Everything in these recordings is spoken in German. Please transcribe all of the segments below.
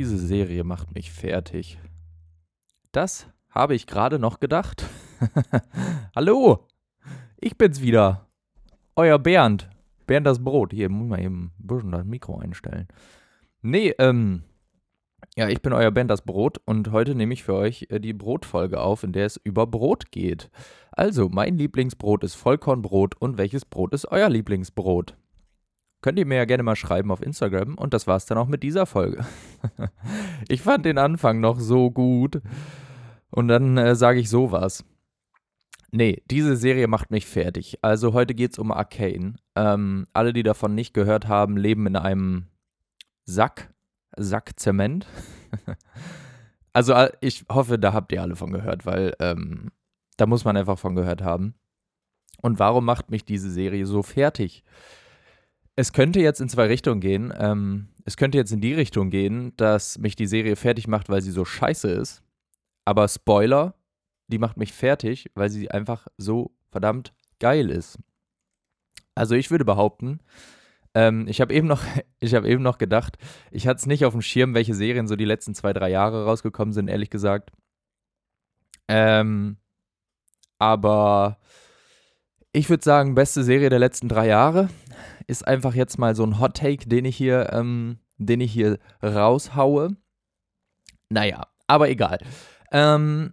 Diese Serie macht mich fertig. Das habe ich gerade noch gedacht. Hallo, ich bin's wieder. Euer Bernd. Bernd das Brot. Hier muss man eben ein bisschen das Mikro einstellen. Nee, ähm, ja, ich bin euer Bernd das Brot und heute nehme ich für euch äh, die Brotfolge auf, in der es über Brot geht. Also, mein Lieblingsbrot ist Vollkornbrot und welches Brot ist euer Lieblingsbrot? Könnt ihr mir ja gerne mal schreiben auf Instagram. Und das war's dann auch mit dieser Folge. ich fand den Anfang noch so gut. Und dann äh, sage ich sowas. Nee, diese Serie macht mich fertig. Also heute geht's um Arcane. Ähm, alle, die davon nicht gehört haben, leben in einem Sack. Sack Zement. also äh, ich hoffe, da habt ihr alle von gehört, weil ähm, da muss man einfach von gehört haben. Und warum macht mich diese Serie so fertig? Es könnte jetzt in zwei Richtungen gehen. Ähm, es könnte jetzt in die Richtung gehen, dass mich die Serie fertig macht, weil sie so scheiße ist. Aber Spoiler, die macht mich fertig, weil sie einfach so verdammt geil ist. Also ich würde behaupten, ähm, ich habe eben, noch, hab eben noch gedacht, ich hatte es nicht auf dem Schirm, welche Serien so die letzten zwei, drei Jahre rausgekommen sind, ehrlich gesagt. Ähm, aber ich würde sagen, beste Serie der letzten drei Jahre ist einfach jetzt mal so ein Hot Take, den ich hier, ähm, den ich hier raushaue. Naja, aber egal. Ähm,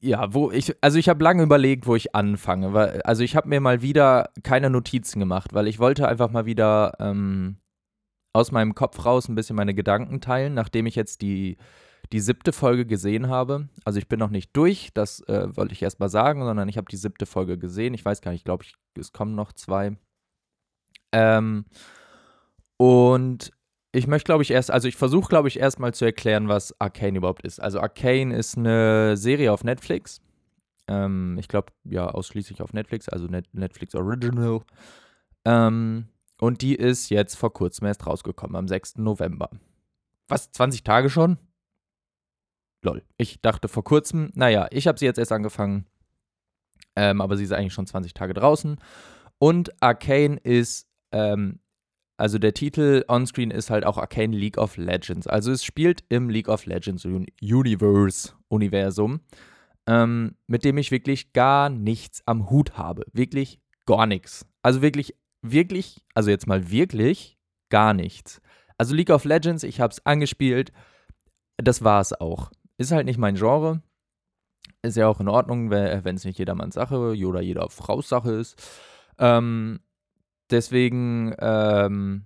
ja, wo ich, also ich habe lange überlegt, wo ich anfange. Weil, also ich habe mir mal wieder keine Notizen gemacht, weil ich wollte einfach mal wieder ähm, aus meinem Kopf raus ein bisschen meine Gedanken teilen, nachdem ich jetzt die die siebte Folge gesehen habe. Also ich bin noch nicht durch, das äh, wollte ich erst mal sagen, sondern ich habe die siebte Folge gesehen. Ich weiß gar nicht, ich glaube, es kommen noch zwei. Ähm, und ich möchte, glaube ich, erst, also ich versuche, glaube ich, erstmal zu erklären, was Arcane überhaupt ist. Also Arcane ist eine Serie auf Netflix. Ähm, ich glaube, ja, ausschließlich auf Netflix, also Net Netflix Original. Ähm, und die ist jetzt vor kurzem erst rausgekommen, am 6. November. Was, 20 Tage schon? Lol. Ich dachte vor kurzem, naja, ich habe sie jetzt erst angefangen, ähm, aber sie ist eigentlich schon 20 Tage draußen. Und Arcane ist, ähm, also der Titel onscreen ist halt auch Arcane League of Legends. Also es spielt im League of Legends Universe, Universum, ähm, mit dem ich wirklich gar nichts am Hut habe. Wirklich gar nichts. Also wirklich, wirklich, also jetzt mal wirklich gar nichts. Also League of Legends, ich habe es angespielt, das war es auch. Ist halt nicht mein Genre. Ist ja auch in Ordnung, wenn es nicht jedermanns Sache oder jeder Frau's Sache ist. Ähm, deswegen ähm,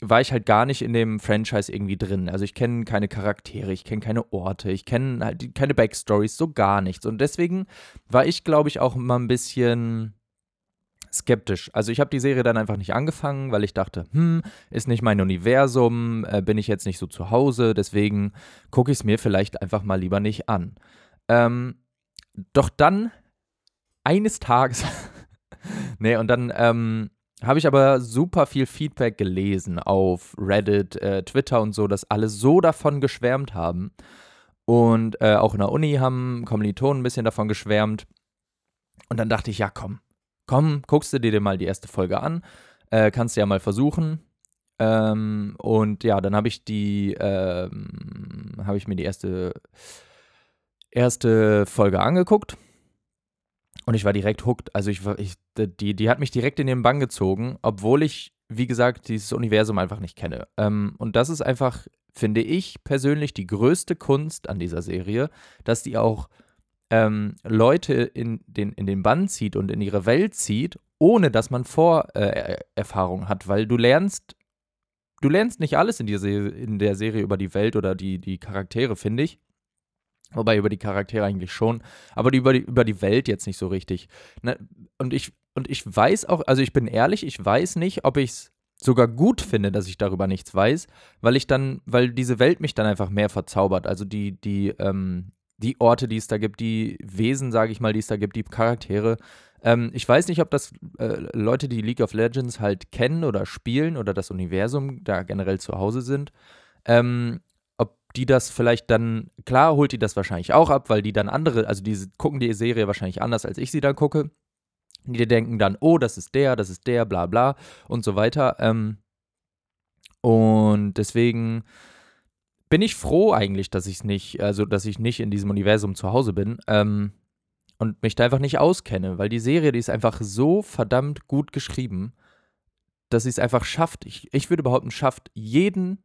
war ich halt gar nicht in dem Franchise irgendwie drin. Also ich kenne keine Charaktere, ich kenne keine Orte, ich kenne halt keine Backstories, so gar nichts. Und deswegen war ich, glaube ich, auch immer ein bisschen skeptisch. Also ich habe die Serie dann einfach nicht angefangen, weil ich dachte, hm, ist nicht mein Universum, äh, bin ich jetzt nicht so zu Hause, deswegen gucke ich es mir vielleicht einfach mal lieber nicht an. Ähm, doch dann eines Tages, nee, und dann ähm, habe ich aber super viel Feedback gelesen auf Reddit, äh, Twitter und so, dass alle so davon geschwärmt haben. Und äh, auch in der Uni haben Kommilitonen ein bisschen davon geschwärmt. Und dann dachte ich, ja, komm, komm, guckst du dir mal die erste Folge an, äh, kannst du ja mal versuchen. Ähm, und ja, dann habe ich die, ähm, habe ich mir die erste, erste Folge angeguckt. Und ich war direkt hooked. Also ich ich, die, die hat mich direkt in den Bann gezogen, obwohl ich, wie gesagt, dieses Universum einfach nicht kenne. Ähm, und das ist einfach, finde ich persönlich, die größte Kunst an dieser Serie, dass die auch ähm, Leute in den, in den Bann zieht und in ihre Welt zieht, ohne dass man Vorerfahrung äh, hat, weil du lernst, du lernst nicht alles in, dieser, in der Serie über die Welt oder die, die Charaktere, finde ich. Wobei über die Charaktere eigentlich schon, aber die, über, die, über die Welt jetzt nicht so richtig. Ne? Und, ich, und ich weiß auch, also ich bin ehrlich, ich weiß nicht, ob ich es sogar gut finde, dass ich darüber nichts weiß, weil ich dann, weil diese Welt mich dann einfach mehr verzaubert. Also die, die, ähm, die Orte, die es da gibt, die Wesen, sage ich mal, die es da gibt, die Charaktere. Ähm, ich weiß nicht, ob das äh, Leute, die League of Legends halt kennen oder spielen oder das Universum da generell zu Hause sind, ähm, ob die das vielleicht dann, klar holt die das wahrscheinlich auch ab, weil die dann andere, also die gucken die Serie wahrscheinlich anders, als ich sie dann gucke. Die denken dann, oh, das ist der, das ist der, bla bla und so weiter. Ähm, Und deswegen bin ich froh eigentlich, dass ich nicht, also dass ich nicht in diesem Universum zu Hause bin ähm, und mich da einfach nicht auskenne, weil die Serie, die ist einfach so verdammt gut geschrieben, dass sie es einfach schafft. Ich, ich würde behaupten, schafft jeden,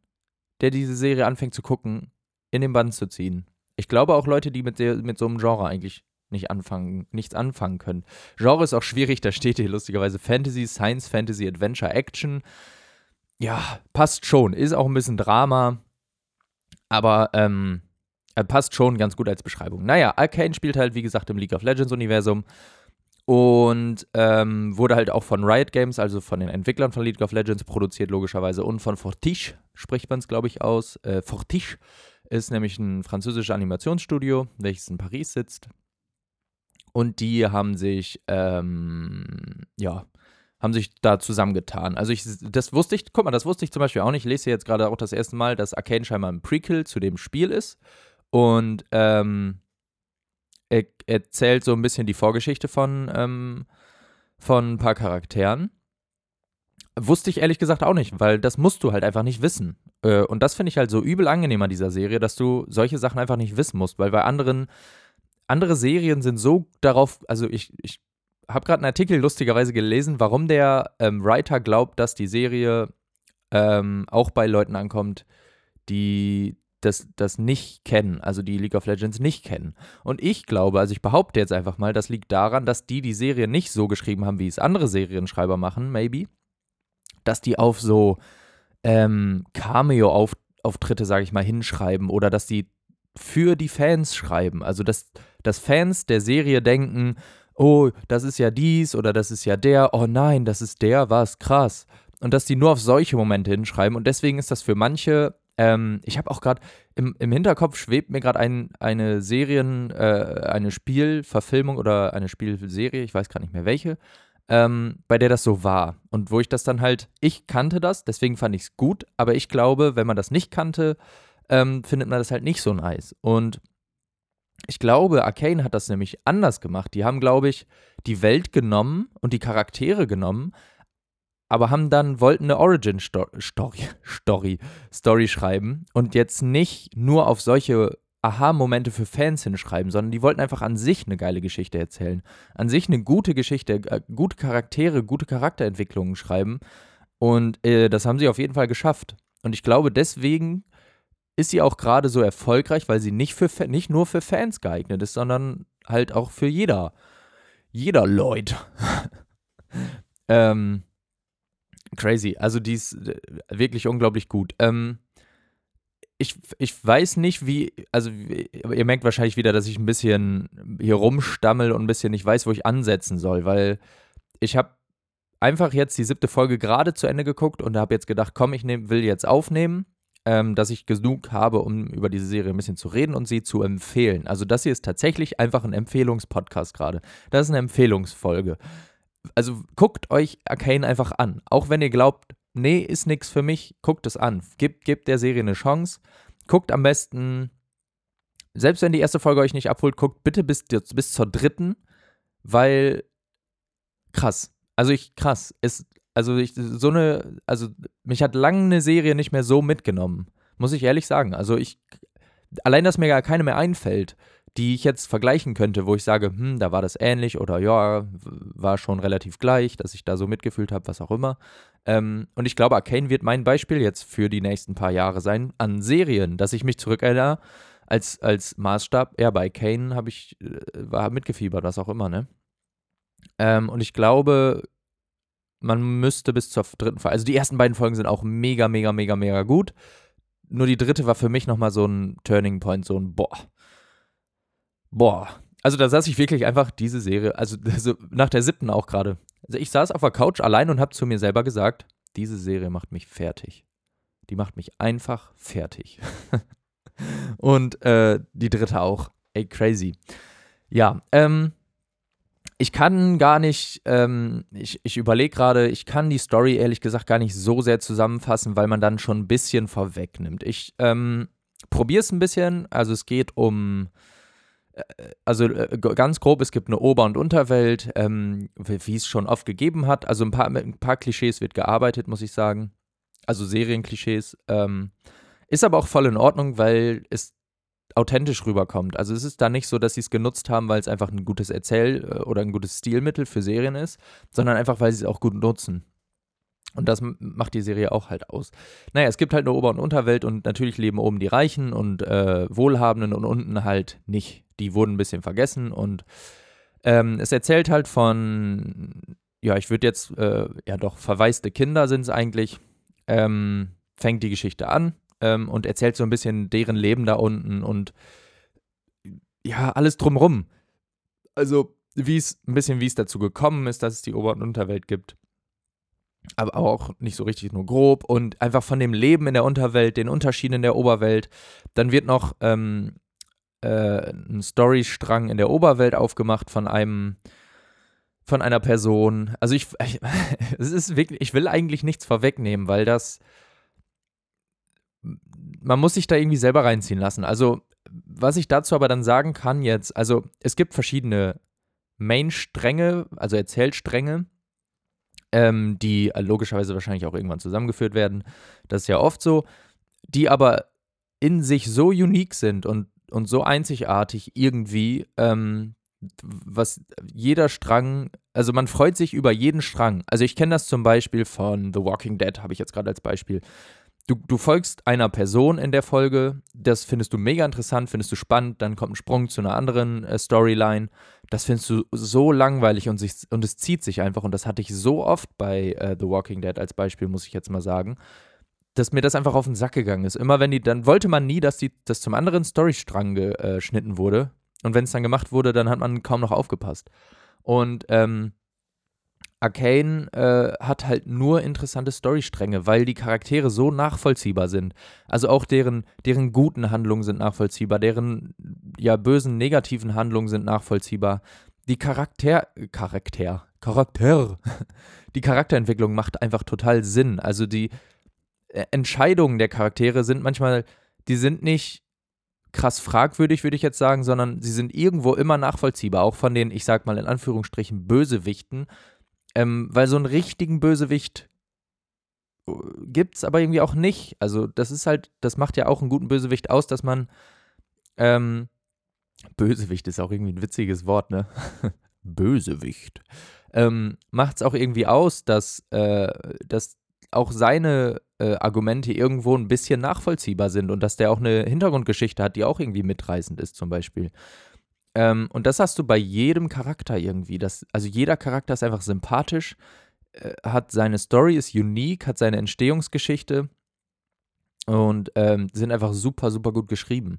der diese Serie anfängt zu gucken, in den Bann zu ziehen. Ich glaube auch Leute, die mit, der, mit so einem Genre eigentlich nicht anfangen, nichts anfangen können. Genre ist auch schwierig, da steht hier lustigerweise Fantasy, Science Fantasy, Adventure, Action. Ja, passt schon. Ist auch ein bisschen Drama. Aber ähm, passt schon ganz gut als Beschreibung. Naja, Arcane spielt halt, wie gesagt, im League of Legends-Universum und ähm, wurde halt auch von Riot Games, also von den Entwicklern von League of Legends, produziert, logischerweise, und von Fortiche, spricht man es, glaube ich, aus. Äh, Fortiche ist nämlich ein französisches Animationsstudio, welches in Paris sitzt. Und die haben sich, ähm, ja, haben sich da zusammengetan. Also ich, das wusste ich, guck mal, das wusste ich zum Beispiel auch nicht. Ich lese jetzt gerade auch das erste Mal, dass Arcane scheinbar ein Prequel zu dem Spiel ist. Und ähm, er erzählt so ein bisschen die Vorgeschichte von, ähm, von ein paar Charakteren. Wusste ich ehrlich gesagt auch nicht, weil das musst du halt einfach nicht wissen. Äh, und das finde ich halt so übel angenehm an dieser Serie, dass du solche Sachen einfach nicht wissen musst, weil bei anderen, andere Serien sind so darauf, also ich, ich habe gerade einen Artikel lustigerweise gelesen, warum der ähm, Writer glaubt, dass die Serie ähm, auch bei Leuten ankommt, die das, das nicht kennen, also die League of Legends nicht kennen. Und ich glaube, also ich behaupte jetzt einfach mal, das liegt daran, dass die die Serie nicht so geschrieben haben, wie es andere Serienschreiber machen, maybe. Dass die auf so ähm, Cameo-Auftritte, sage ich mal, hinschreiben oder dass die für die Fans schreiben. Also dass, dass Fans der Serie denken, oh, das ist ja dies oder das ist ja der, oh nein, das ist der, was, krass. Und dass die nur auf solche Momente hinschreiben. Und deswegen ist das für manche, ähm, ich habe auch gerade im, im Hinterkopf schwebt mir gerade ein, eine Serien, äh, eine Spielverfilmung oder eine Spielserie, ich weiß gerade nicht mehr welche, ähm, bei der das so war. Und wo ich das dann halt, ich kannte das, deswegen fand ich es gut, aber ich glaube, wenn man das nicht kannte, ähm, findet man das halt nicht so nice. Und ich glaube, Arcane hat das nämlich anders gemacht. Die haben, glaube ich, die Welt genommen und die Charaktere genommen, aber haben dann, wollten eine Origin-Story Story, Story schreiben und jetzt nicht nur auf solche Aha-Momente für Fans hinschreiben, sondern die wollten einfach an sich eine geile Geschichte erzählen. An sich eine gute Geschichte, äh, gute Charaktere, gute Charakterentwicklungen schreiben. Und äh, das haben sie auf jeden Fall geschafft. Und ich glaube, deswegen ist sie auch gerade so erfolgreich, weil sie nicht, für, nicht nur für Fans geeignet ist, sondern halt auch für jeder, jeder Leute. ähm, crazy. Also die ist äh, wirklich unglaublich gut. Ähm, ich, ich weiß nicht, wie, also ihr merkt wahrscheinlich wieder, dass ich ein bisschen hier rumstammel und ein bisschen nicht weiß, wo ich ansetzen soll, weil ich habe einfach jetzt die siebte Folge gerade zu Ende geguckt und habe jetzt gedacht, komm, ich nehm, will jetzt aufnehmen ähm, dass ich genug habe, um über diese Serie ein bisschen zu reden und sie zu empfehlen. Also das hier ist tatsächlich einfach ein Empfehlungspodcast gerade. Das ist eine Empfehlungsfolge. Also guckt euch Arcane einfach an. Auch wenn ihr glaubt, nee, ist nichts für mich, guckt es an. Gebt, gebt der Serie eine Chance. Guckt am besten, selbst wenn die erste Folge euch nicht abholt, guckt bitte bis, bis zur dritten, weil krass. Also ich, krass. Es, also ich, so eine, also mich hat lange eine Serie nicht mehr so mitgenommen, muss ich ehrlich sagen. Also ich, allein, dass mir gar keine mehr einfällt, die ich jetzt vergleichen könnte, wo ich sage, hm, da war das ähnlich oder ja, war schon relativ gleich, dass ich da so mitgefühlt habe, was auch immer. Ähm, und ich glaube, Arcane wird mein Beispiel jetzt für die nächsten paar Jahre sein an Serien, dass ich mich zurückerinnere, als, als Maßstab, ja, bei Kane habe ich, äh, war mitgefiebert, was auch immer, ne? Ähm, und ich glaube, man müsste bis zur dritten Folge, also die ersten beiden Folgen sind auch mega, mega, mega, mega gut. Nur die dritte war für mich nochmal so ein Turning Point, so ein Boah. Boah. Also da saß ich wirklich einfach diese Serie, also, also nach der siebten auch gerade. Also ich saß auf der Couch allein und habe zu mir selber gesagt, diese Serie macht mich fertig. Die macht mich einfach fertig. und äh, die dritte auch. Ey, crazy. Ja, ähm, ich kann gar nicht, ähm, ich, ich überlege gerade, ich kann die Story ehrlich gesagt gar nicht so sehr zusammenfassen, weil man dann schon ein bisschen vorwegnimmt. Ich ähm, probiere es ein bisschen, also es geht um, äh, also äh, ganz grob, es gibt eine Ober- und Unterwelt, ähm, wie es schon oft gegeben hat. Also ein paar, mit ein paar Klischees wird gearbeitet, muss ich sagen. also Serienklischees. Ähm, ist aber auch voll in Ordnung, weil es authentisch rüberkommt. Also es ist da nicht so, dass sie es genutzt haben, weil es einfach ein gutes Erzähl- äh, oder ein gutes Stilmittel für Serien ist, sondern einfach, weil sie es auch gut nutzen. Und das macht die Serie auch halt aus. Naja, es gibt halt eine Ober- und Unterwelt und natürlich leben oben die Reichen und äh, Wohlhabenden und unten halt nicht. Die wurden ein bisschen vergessen und ähm, es erzählt halt von, ja, ich würde jetzt, äh, ja doch, verwaiste Kinder sind es eigentlich. Ähm, fängt die Geschichte an ähm, und erzählt so ein bisschen deren Leben da unten und ja, alles drumrum. Also, wie es, ein bisschen wie es dazu gekommen ist, dass es die Ober- und Unterwelt gibt. Aber auch nicht so richtig nur grob und einfach von dem Leben in der Unterwelt, den Unterschieden in der Oberwelt. Dann wird noch ähm, äh, ein Storystrang in der Oberwelt aufgemacht von einem von einer Person. Also ich, ich es ist wirklich, ich will eigentlich nichts vorwegnehmen, weil das man muss sich da irgendwie selber reinziehen lassen. Also, was ich dazu aber dann sagen kann jetzt, also es gibt verschiedene Main-Stränge, also Erzählstränge, ähm, die logischerweise wahrscheinlich auch irgendwann zusammengeführt werden. Das ist ja oft so, die aber in sich so unique sind und, und so einzigartig irgendwie, ähm, was jeder Strang, also man freut sich über jeden Strang. Also ich kenne das zum Beispiel von The Walking Dead, habe ich jetzt gerade als Beispiel du, du folgst einer Person in der Folge, das findest du mega interessant, findest du spannend, dann kommt ein Sprung zu einer anderen äh, Storyline. Das findest du so langweilig und, sich, und es zieht sich einfach. Und das hatte ich so oft bei äh, The Walking Dead als Beispiel, muss ich jetzt mal sagen, dass mir das einfach auf den Sack gegangen ist. Immer wenn die, dann wollte man nie, dass das zum anderen Storystrang geschnitten wurde. Und wenn es dann gemacht wurde, dann hat man kaum noch aufgepasst. Und ähm, Arcane äh, hat halt nur interessante Storystränge, weil die Charaktere so nachvollziehbar sind. Also auch deren, deren guten Handlungen sind nachvollziehbar, deren ja bösen, negativen Handlungen sind nachvollziehbar. Die Charakter, Charakter, Charakter, die Charakterentwicklung macht einfach total Sinn. Also die äh, Entscheidungen der Charaktere sind manchmal, die sind nicht krass fragwürdig, würde ich jetzt sagen, sondern sie sind irgendwo immer nachvollziehbar, auch von den, ich sag mal in Anführungsstrichen, Bösewichten, ähm, weil so einen richtigen Bösewicht äh, gibt es aber irgendwie auch nicht. Also, das ist halt, das macht ja auch einen guten Bösewicht aus, dass man. Ähm, Bösewicht ist auch irgendwie ein witziges Wort, ne? Bösewicht. Ähm, macht es auch irgendwie aus, dass, äh, dass auch seine äh, Argumente irgendwo ein bisschen nachvollziehbar sind und dass der auch eine Hintergrundgeschichte hat, die auch irgendwie mitreißend ist, zum Beispiel. Ähm, und das hast du bei jedem Charakter irgendwie. Das, also jeder Charakter ist einfach sympathisch, äh, hat seine Story, ist unique, hat seine Entstehungsgeschichte und ähm, sind einfach super, super gut geschrieben.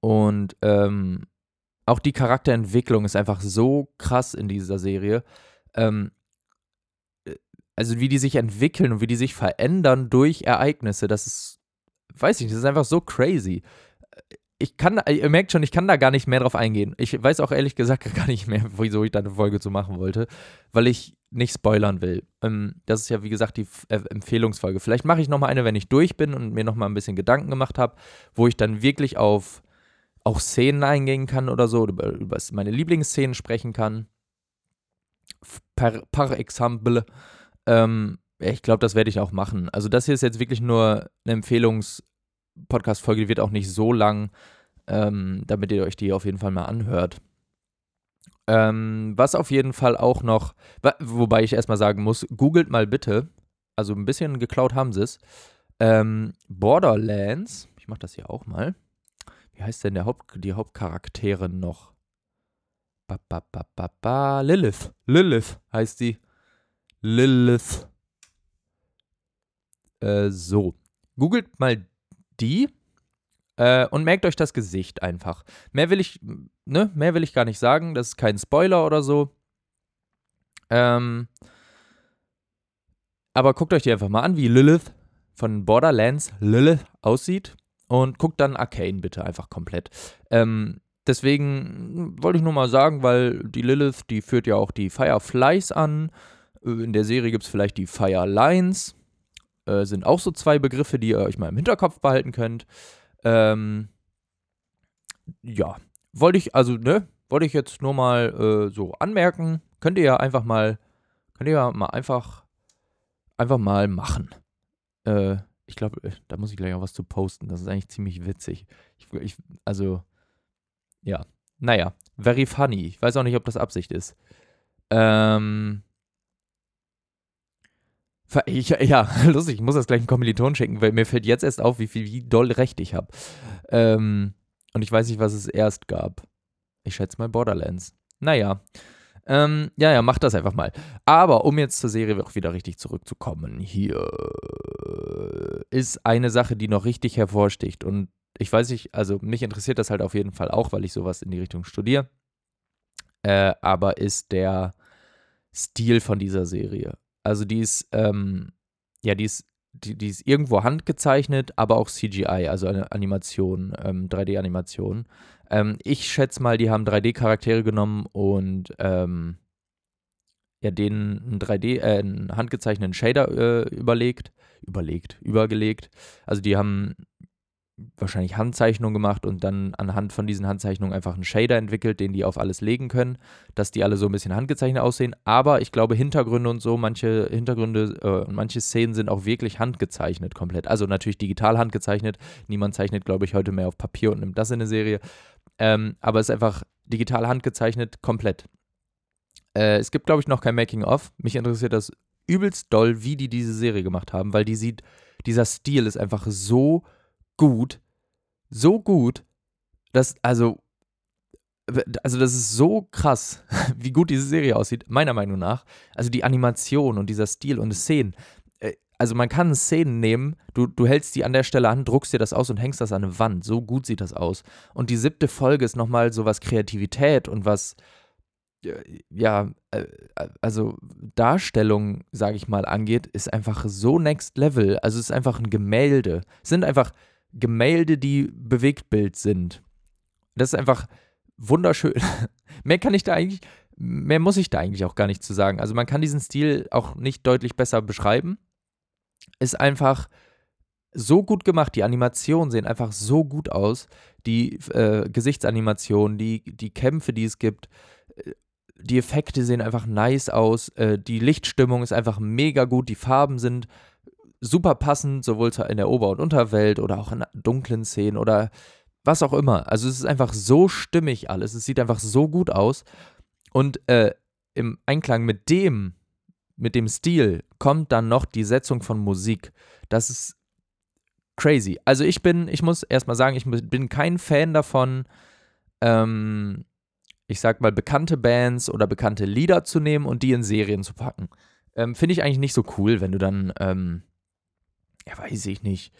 Und ähm, auch die Charakterentwicklung ist einfach so krass in dieser Serie. Ähm, äh, also wie die sich entwickeln und wie die sich verändern durch Ereignisse, das ist, weiß ich nicht, das ist einfach so crazy ich kann, ihr merkt schon, ich kann da gar nicht mehr drauf eingehen. Ich weiß auch ehrlich gesagt gar nicht mehr, wieso ich da eine Folge zu machen wollte, weil ich nicht spoilern will. Ähm, das ist ja, wie gesagt, die äh, Empfehlungsfolge. Vielleicht mache ich nochmal eine, wenn ich durch bin und mir nochmal ein bisschen Gedanken gemacht habe, wo ich dann wirklich auf auch Szenen eingehen kann oder so, über, über meine Lieblingsszenen sprechen kann. Per, par Exemple. Ähm, ich glaube, das werde ich auch machen. Also, das hier ist jetzt wirklich nur eine Empfehlungs- Podcast-Folge, die wird auch nicht so lang, ähm, damit ihr euch die auf jeden Fall mal anhört. Ähm, was auf jeden Fall auch noch, wobei ich erstmal sagen muss, googelt mal bitte, also ein bisschen geklaut haben sie es, ähm, Borderlands, ich mache das hier auch mal. Wie heißt denn der Haupt, die Hauptcharaktere noch? Ba, ba, ba, ba, ba. Lilith. Lilith heißt die. Lilith. Äh, so. Googelt mal die. Äh, und merkt euch das Gesicht einfach. Mehr will ich, ne, mehr will ich gar nicht sagen. Das ist kein Spoiler oder so. Ähm, aber guckt euch die einfach mal an, wie Lilith von Borderlands Lilith aussieht. Und guckt dann Arcane bitte einfach komplett. Ähm, deswegen wollte ich nur mal sagen, weil die Lilith, die führt ja auch die Fireflies an. Äh, in der Serie gibt es vielleicht die Firelines. Äh, sind auch so zwei Begriffe, die ihr euch mal im Hinterkopf behalten könnt. Ähm, ja, wollte ich, also, ne, wollte ich jetzt nur mal äh, so anmerken. Könnt ihr ja einfach mal, könnt ihr ja mal einfach, einfach mal machen. Äh, ich glaube, äh, da muss ich gleich auch was zu posten. Das ist eigentlich ziemlich witzig. Ich, ich, also, ja. Naja, very funny. Ich weiß auch nicht, ob das Absicht ist. Ähm. Ich, ja, lustig, ich muss das gleich einen Kommiliton schicken, weil mir fällt jetzt erst auf, wie viel, wie doll Recht ich habe. Ähm, und ich weiß nicht, was es erst gab. Ich schätze mal Borderlands. Naja. Ähm, ja, ja, mach das einfach mal. Aber um jetzt zur Serie auch wieder richtig zurückzukommen, hier ist eine Sache, die noch richtig hervorsticht. Und ich weiß nicht, also mich interessiert das halt auf jeden Fall auch, weil ich sowas in die Richtung studiere. Äh, aber ist der Stil von dieser Serie. Also die ist, ähm, ja, die ist, die, die ist irgendwo handgezeichnet, aber auch CGI, also eine Animation, ähm, 3D-Animation. Ähm, ich schätze mal, die haben 3D-Charaktere genommen und ähm, ja, denen einen 3D, äh, einen handgezeichneten Shader äh, überlegt, überlegt, übergelegt. Also die haben wahrscheinlich Handzeichnungen gemacht und dann anhand von diesen Handzeichnungen einfach einen Shader entwickelt, den die auf alles legen können, dass die alle so ein bisschen handgezeichnet aussehen. Aber ich glaube, Hintergründe und so, manche Hintergründe äh, und manche Szenen sind auch wirklich handgezeichnet komplett. Also natürlich digital handgezeichnet. Niemand zeichnet, glaube ich, heute mehr auf Papier und nimmt das in eine Serie. Ähm, aber es ist einfach digital handgezeichnet komplett. Äh, es gibt, glaube ich, noch kein Making-of. Mich interessiert das übelst doll, wie die diese Serie gemacht haben, weil die sieht, dieser Stil ist einfach so gut, so gut, dass, also, also das ist so krass, wie gut diese Serie aussieht, meiner Meinung nach. Also die Animation und dieser Stil und die Szenen. Äh, also man kann Szenen nehmen, du, du hältst die an der Stelle an, druckst dir das aus und hängst das an eine Wand. So gut sieht das aus. Und die siebte Folge ist nochmal so was Kreativität und was, ja, äh, also Darstellung, sage ich mal, angeht, ist einfach so next level. Also es ist einfach ein Gemälde. Es sind einfach Gemälde, die Bewegtbild sind. Das ist einfach wunderschön. mehr kann ich da eigentlich, mehr muss ich da eigentlich auch gar nicht zu sagen. Also man kann diesen Stil auch nicht deutlich besser beschreiben. Ist einfach so gut gemacht. Die Animationen sehen einfach so gut aus. Die äh, Gesichtsanimationen, die, die Kämpfe, die es gibt. Äh, die Effekte sehen einfach nice aus. Äh, die Lichtstimmung ist einfach mega gut. Die Farben sind super passend, sowohl in der Ober- und Unterwelt oder auch in dunklen Szenen oder was auch immer. Also es ist einfach so stimmig alles. Es sieht einfach so gut aus. Und äh, im Einklang mit dem, mit dem Stil, kommt dann noch die Setzung von Musik. Das ist crazy. Also ich bin, ich muss erstmal sagen, ich bin kein Fan davon, ähm, ich sag mal, bekannte Bands oder bekannte Lieder zu nehmen und die in Serien zu packen. Ähm, Finde ich eigentlich nicht so cool, wenn du dann ähm, ja, weiß ich nicht,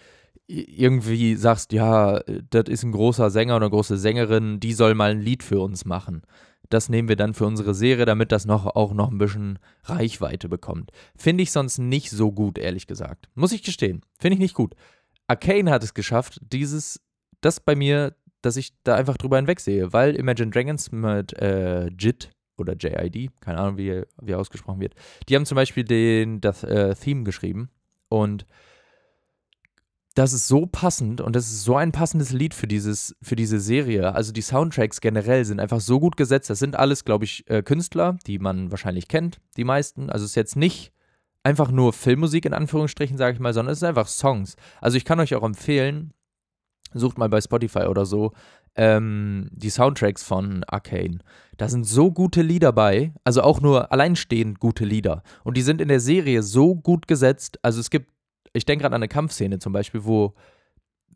irgendwie sagst, ja, das ist ein großer Sänger oder eine große Sängerin, die soll mal ein Lied für uns machen. Das nehmen wir dann für unsere Serie, damit das noch auch noch ein bisschen Reichweite bekommt. Finde ich sonst nicht so gut, ehrlich gesagt. Muss ich gestehen. Finde ich nicht gut. Arcane hat es geschafft, dieses, das bei mir, dass ich da einfach drüber hinwegsehe, weil Imagine Dragons mit äh, JIT oder JID, keine Ahnung, wie, wie ausgesprochen wird, die haben zum Beispiel den, das äh, Theme geschrieben und das ist so passend und das ist so ein passendes Lied für, dieses, für diese Serie. Also die Soundtracks generell sind einfach so gut gesetzt. Das sind alles, glaube ich, äh, Künstler, die man wahrscheinlich kennt, die meisten. Also es ist jetzt nicht einfach nur Filmmusik in Anführungsstrichen, sage ich mal, sondern es sind einfach Songs. Also ich kann euch auch empfehlen, sucht mal bei Spotify oder so, ähm, die Soundtracks von Arcane. Da sind so gute Lieder bei, also auch nur alleinstehend gute Lieder. Und die sind in der Serie so gut gesetzt. Also es gibt ich denke gerade an eine Kampfszene zum Beispiel, wo,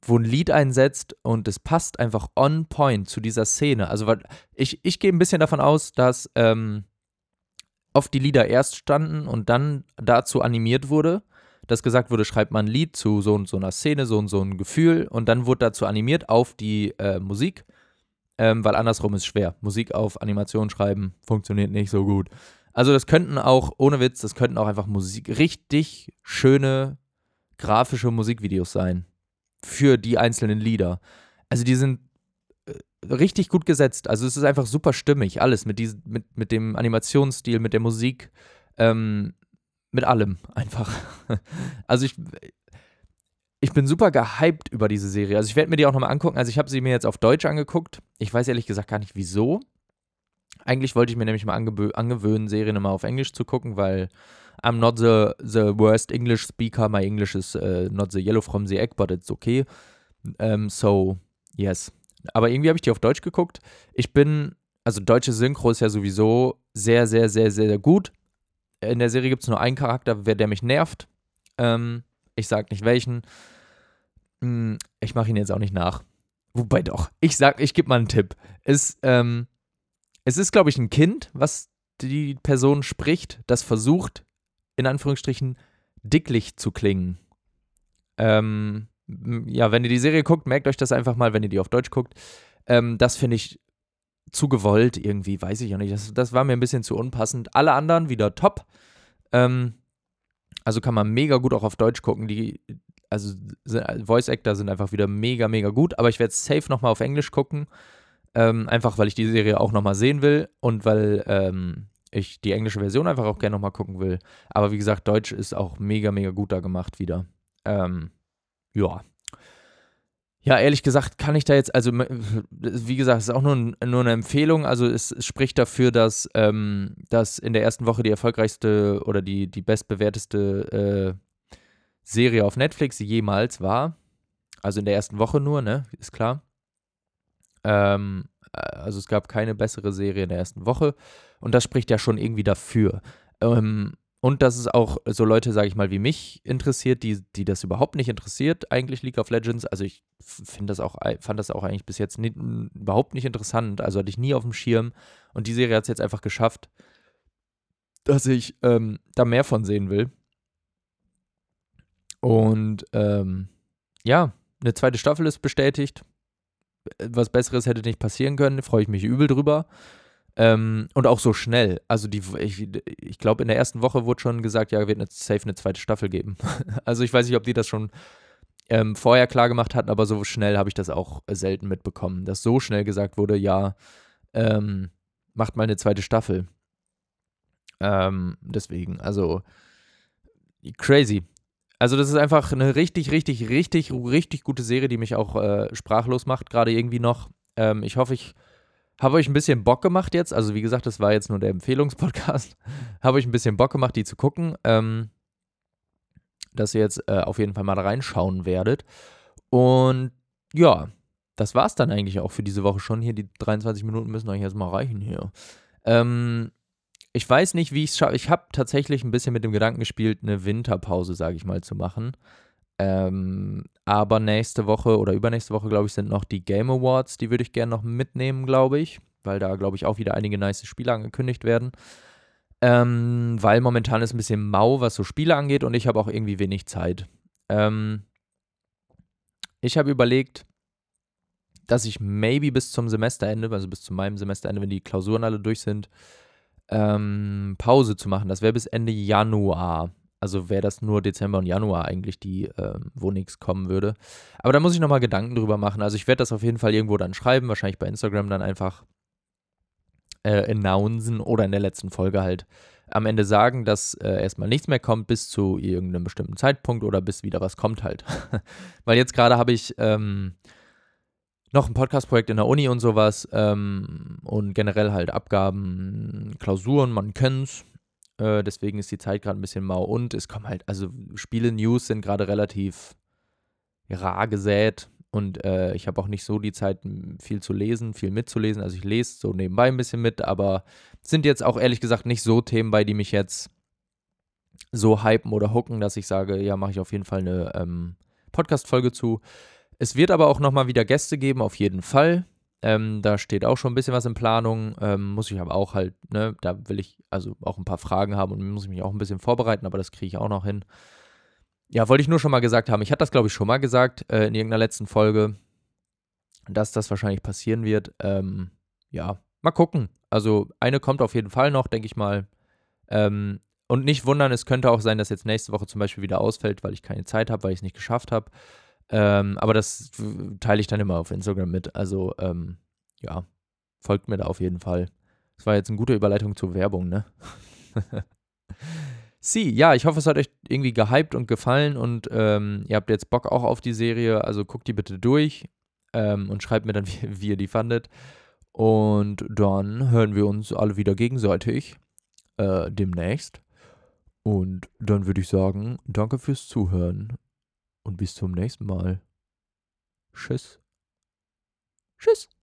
wo ein Lied einsetzt und es passt einfach on point zu dieser Szene. Also, ich, ich gehe ein bisschen davon aus, dass ähm, oft die Lieder erst standen und dann dazu animiert wurde, dass gesagt wurde, schreibt man ein Lied zu so und so einer Szene, so und so ein Gefühl und dann wurde dazu animiert auf die äh, Musik, ähm, weil andersrum ist schwer. Musik auf Animation schreiben funktioniert nicht so gut. Also das könnten auch, ohne Witz, das könnten auch einfach Musik, richtig schöne grafische Musikvideos sein. Für die einzelnen Lieder. Also die sind äh, richtig gut gesetzt. Also es ist einfach super stimmig, alles mit, diesem, mit, mit dem Animationsstil, mit der Musik, ähm, mit allem einfach. Also ich, ich bin super gehypt über diese Serie. Also ich werde mir die auch nochmal angucken. Also ich habe sie mir jetzt auf Deutsch angeguckt. Ich weiß ehrlich gesagt gar nicht wieso. Eigentlich wollte ich mir nämlich mal angewöhnen, Serien immer auf Englisch zu gucken, weil I'm not the, the worst English speaker. My English is uh, not the yellow from the egg, but it's okay. Um, so, yes. Aber irgendwie habe ich die auf Deutsch geguckt. Ich bin, also deutsche Synchro ist ja sowieso sehr, sehr, sehr, sehr, sehr gut. In der Serie gibt es nur einen Charakter, der mich nervt. Ähm, ich sage nicht welchen. Hm, ich mache ihn jetzt auch nicht nach. Wobei doch. Ich sag, ich gebe mal einen Tipp. Es, ähm, es ist, glaube ich, ein Kind, was die Person spricht, das versucht, in Anführungsstrichen, dicklich zu klingen. Ähm, ja, wenn ihr die Serie guckt, merkt euch das einfach mal, wenn ihr die auf Deutsch guckt. Ähm, das finde ich zu gewollt irgendwie, weiß ich auch nicht. Das, das war mir ein bisschen zu unpassend. Alle anderen wieder top. Ähm, also kann man mega gut auch auf Deutsch gucken. Die, also Voice Actor sind einfach wieder mega, mega gut. Aber ich werde safe nochmal auf Englisch gucken. Ähm, einfach weil ich die Serie auch nochmal sehen will und weil ähm, ich die englische Version einfach auch gerne nochmal gucken will. Aber wie gesagt, Deutsch ist auch mega, mega gut da gemacht wieder. Ähm, ja. Ja, ehrlich gesagt kann ich da jetzt, also wie gesagt, es ist auch nur, nur eine Empfehlung. Also es, es spricht dafür, dass, ähm, dass in der ersten Woche die erfolgreichste oder die, die bestbewerteste äh, Serie auf Netflix jemals war. Also in der ersten Woche nur, ne? Ist klar. Ähm, äh, also es gab keine bessere Serie in der ersten Woche. Und das spricht ja schon irgendwie dafür. Ähm, und dass es auch so Leute, sage ich mal, wie mich interessiert, die, die das überhaupt nicht interessiert, eigentlich League of Legends. Also ich das auch, fand das auch eigentlich bis jetzt nicht, überhaupt nicht interessant. Also hatte ich nie auf dem Schirm. Und die Serie hat es jetzt einfach geschafft, dass ich ähm, da mehr von sehen will. Und ähm, ja, eine zweite Staffel ist bestätigt. Was Besseres hätte nicht passieren können. Freue ich mich übel drüber. Ähm, und auch so schnell. Also die, ich, ich glaube, in der ersten Woche wurde schon gesagt, ja, wird eine, safe eine zweite Staffel geben. also ich weiß nicht, ob die das schon ähm, vorher klar gemacht hatten, aber so schnell habe ich das auch selten mitbekommen, dass so schnell gesagt wurde, ja, ähm, macht mal eine zweite Staffel. Ähm, deswegen, also crazy. Also das ist einfach eine richtig, richtig, richtig, richtig gute Serie, die mich auch äh, sprachlos macht, gerade irgendwie noch. Ähm, ich hoffe, ich habe euch ein bisschen Bock gemacht jetzt. Also, wie gesagt, das war jetzt nur der Empfehlungspodcast. Habe euch ein bisschen Bock gemacht, die zu gucken. Ähm, dass ihr jetzt äh, auf jeden Fall mal da reinschauen werdet. Und ja, das war's dann eigentlich auch für diese Woche schon. Hier, die 23 Minuten müssen euch erstmal reichen hier. Ähm, ich weiß nicht, wie ich es schaffe. Ich habe tatsächlich ein bisschen mit dem Gedanken gespielt, eine Winterpause, sage ich mal, zu machen. Ähm, aber nächste Woche oder übernächste Woche, glaube ich, sind noch die Game Awards. Die würde ich gerne noch mitnehmen, glaube ich. Weil da, glaube ich, auch wieder einige nice Spiele angekündigt werden. Ähm, weil momentan ist ein bisschen mau, was so Spiele angeht und ich habe auch irgendwie wenig Zeit. Ähm, ich habe überlegt, dass ich maybe bis zum Semesterende, also bis zu meinem Semesterende, wenn die Klausuren alle durch sind, ähm, Pause zu machen. Das wäre bis Ende Januar. Also wäre das nur Dezember und Januar eigentlich, die, äh, wo nichts kommen würde. Aber da muss ich nochmal Gedanken drüber machen. Also ich werde das auf jeden Fall irgendwo dann schreiben, wahrscheinlich bei Instagram dann einfach äh, announcen oder in der letzten Folge halt am Ende sagen, dass äh, erstmal nichts mehr kommt bis zu irgendeinem bestimmten Zeitpunkt oder bis wieder was kommt halt. Weil jetzt gerade habe ich ähm, noch ein Podcast-Projekt in der Uni und sowas ähm, und generell halt Abgaben, Klausuren, man kennt's. Äh, deswegen ist die Zeit gerade ein bisschen mau. Und es kommen halt, also Spiele-News sind gerade relativ rar gesät. Und äh, ich habe auch nicht so die Zeit, viel zu lesen, viel mitzulesen. Also ich lese so nebenbei ein bisschen mit, aber sind jetzt auch ehrlich gesagt nicht so Themen bei, die mich jetzt so hypen oder hooken, dass ich sage, ja, mache ich auf jeden Fall eine ähm, Podcast-Folge zu. Es wird aber auch nochmal wieder Gäste geben, auf jeden Fall. Ähm, da steht auch schon ein bisschen was in Planung. Ähm, muss ich aber auch halt, ne, da will ich also auch ein paar Fragen haben und muss ich mich auch ein bisschen vorbereiten, aber das kriege ich auch noch hin. Ja, wollte ich nur schon mal gesagt haben. Ich hatte das, glaube ich, schon mal gesagt äh, in irgendeiner letzten Folge, dass das wahrscheinlich passieren wird. Ähm, ja, mal gucken. Also eine kommt auf jeden Fall noch, denke ich mal. Ähm, und nicht wundern, es könnte auch sein, dass jetzt nächste Woche zum Beispiel wieder ausfällt, weil ich keine Zeit habe, weil ich es nicht geschafft habe. Ähm, aber das teile ich dann immer auf Instagram mit. Also, ähm, ja, folgt mir da auf jeden Fall. Das war jetzt eine gute Überleitung zur Werbung, ne? Sie, ja, ich hoffe, es hat euch irgendwie gehypt und gefallen und ähm, ihr habt jetzt Bock auch auf die Serie. Also guckt die bitte durch ähm, und schreibt mir dann, wie, wie, ihr die fandet. Und dann hören wir uns alle wieder gegenseitig äh, demnächst. Und dann würde ich sagen, danke fürs Zuhören und bis zum nächsten Mal. Tschüss. Tschüss.